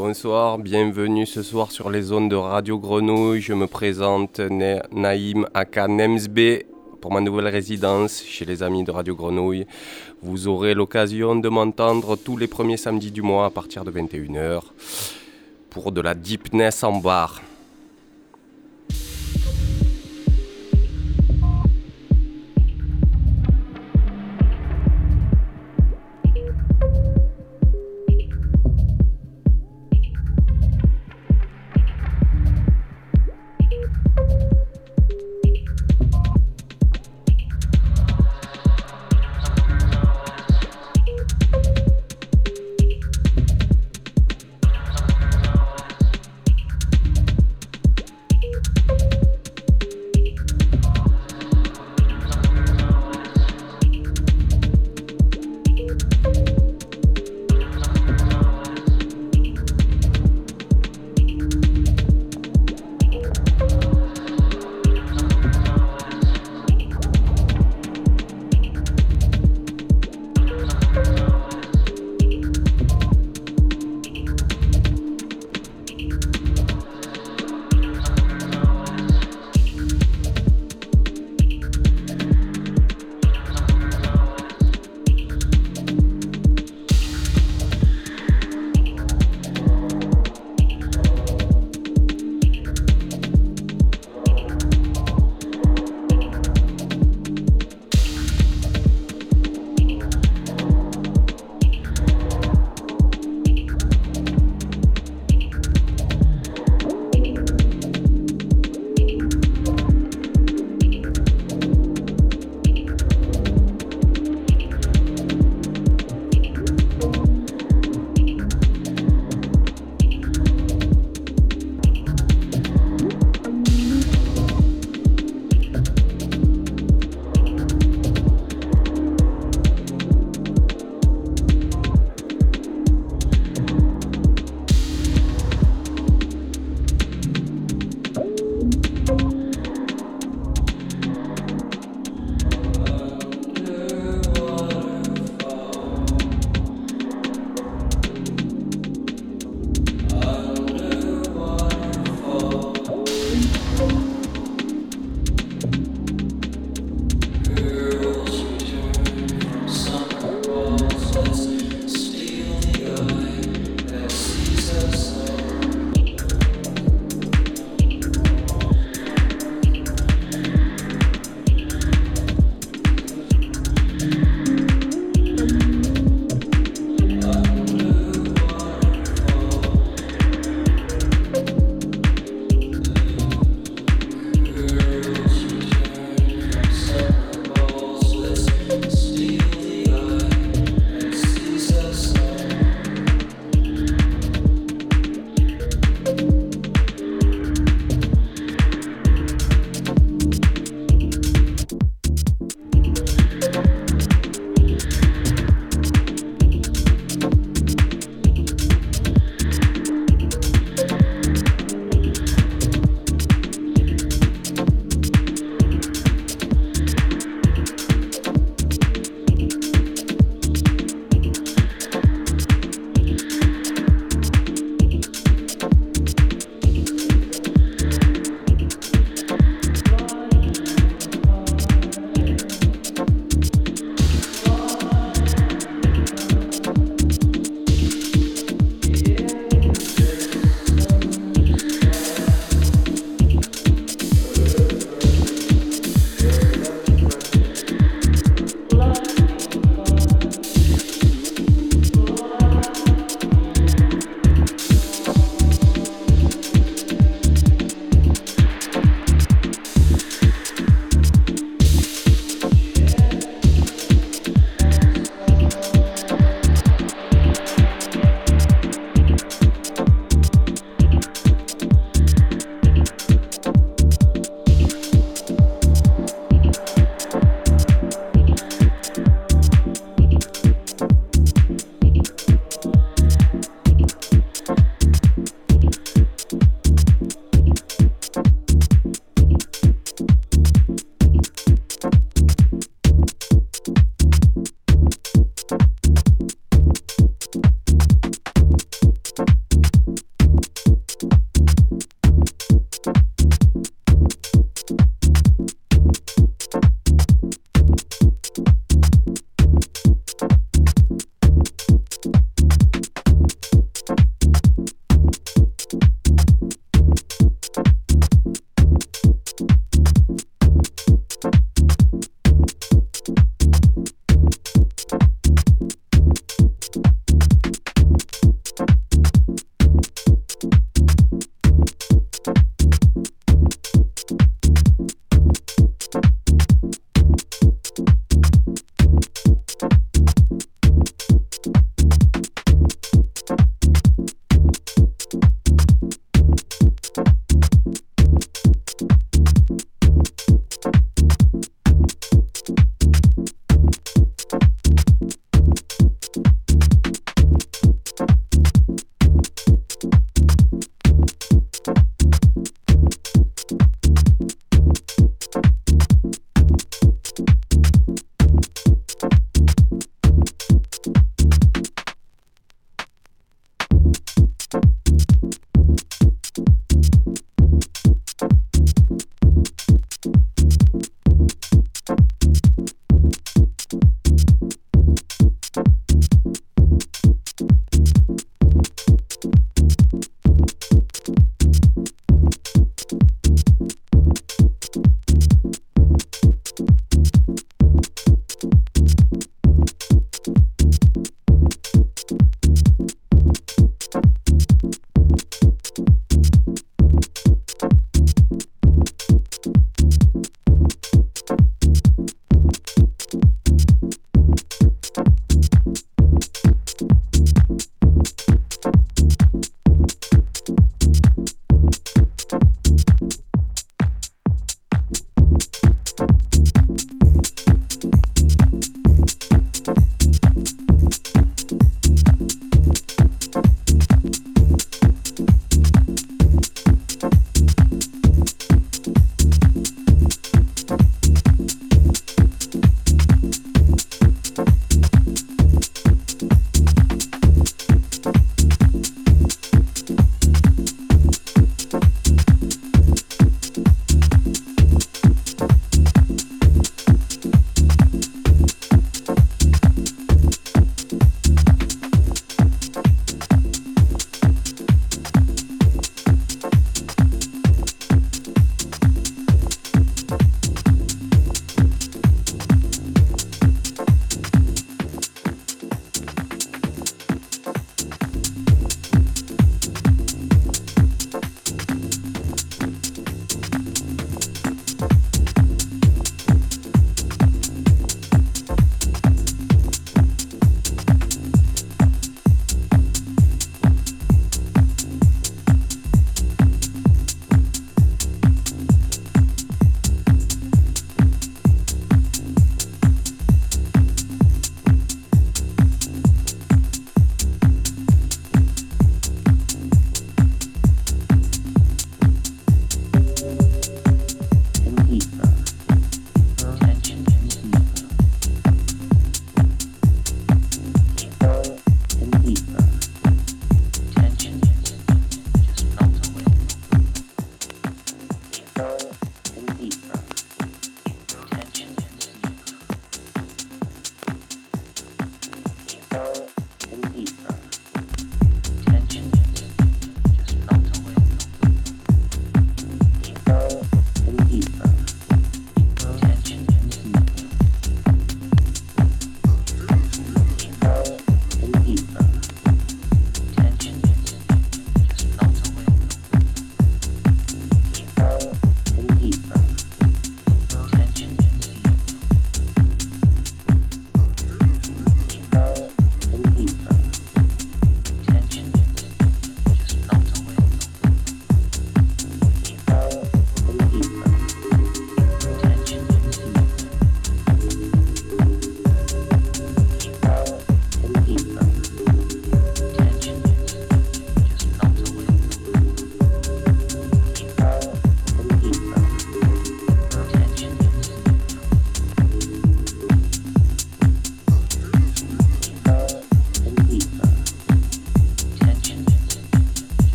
Bonsoir, bienvenue ce soir sur les zones de Radio Grenouille. Je me présente Naïm Aka Nemsbe pour ma nouvelle résidence chez les amis de Radio Grenouille. Vous aurez l'occasion de m'entendre tous les premiers samedis du mois à partir de 21h pour de la deepness en bar.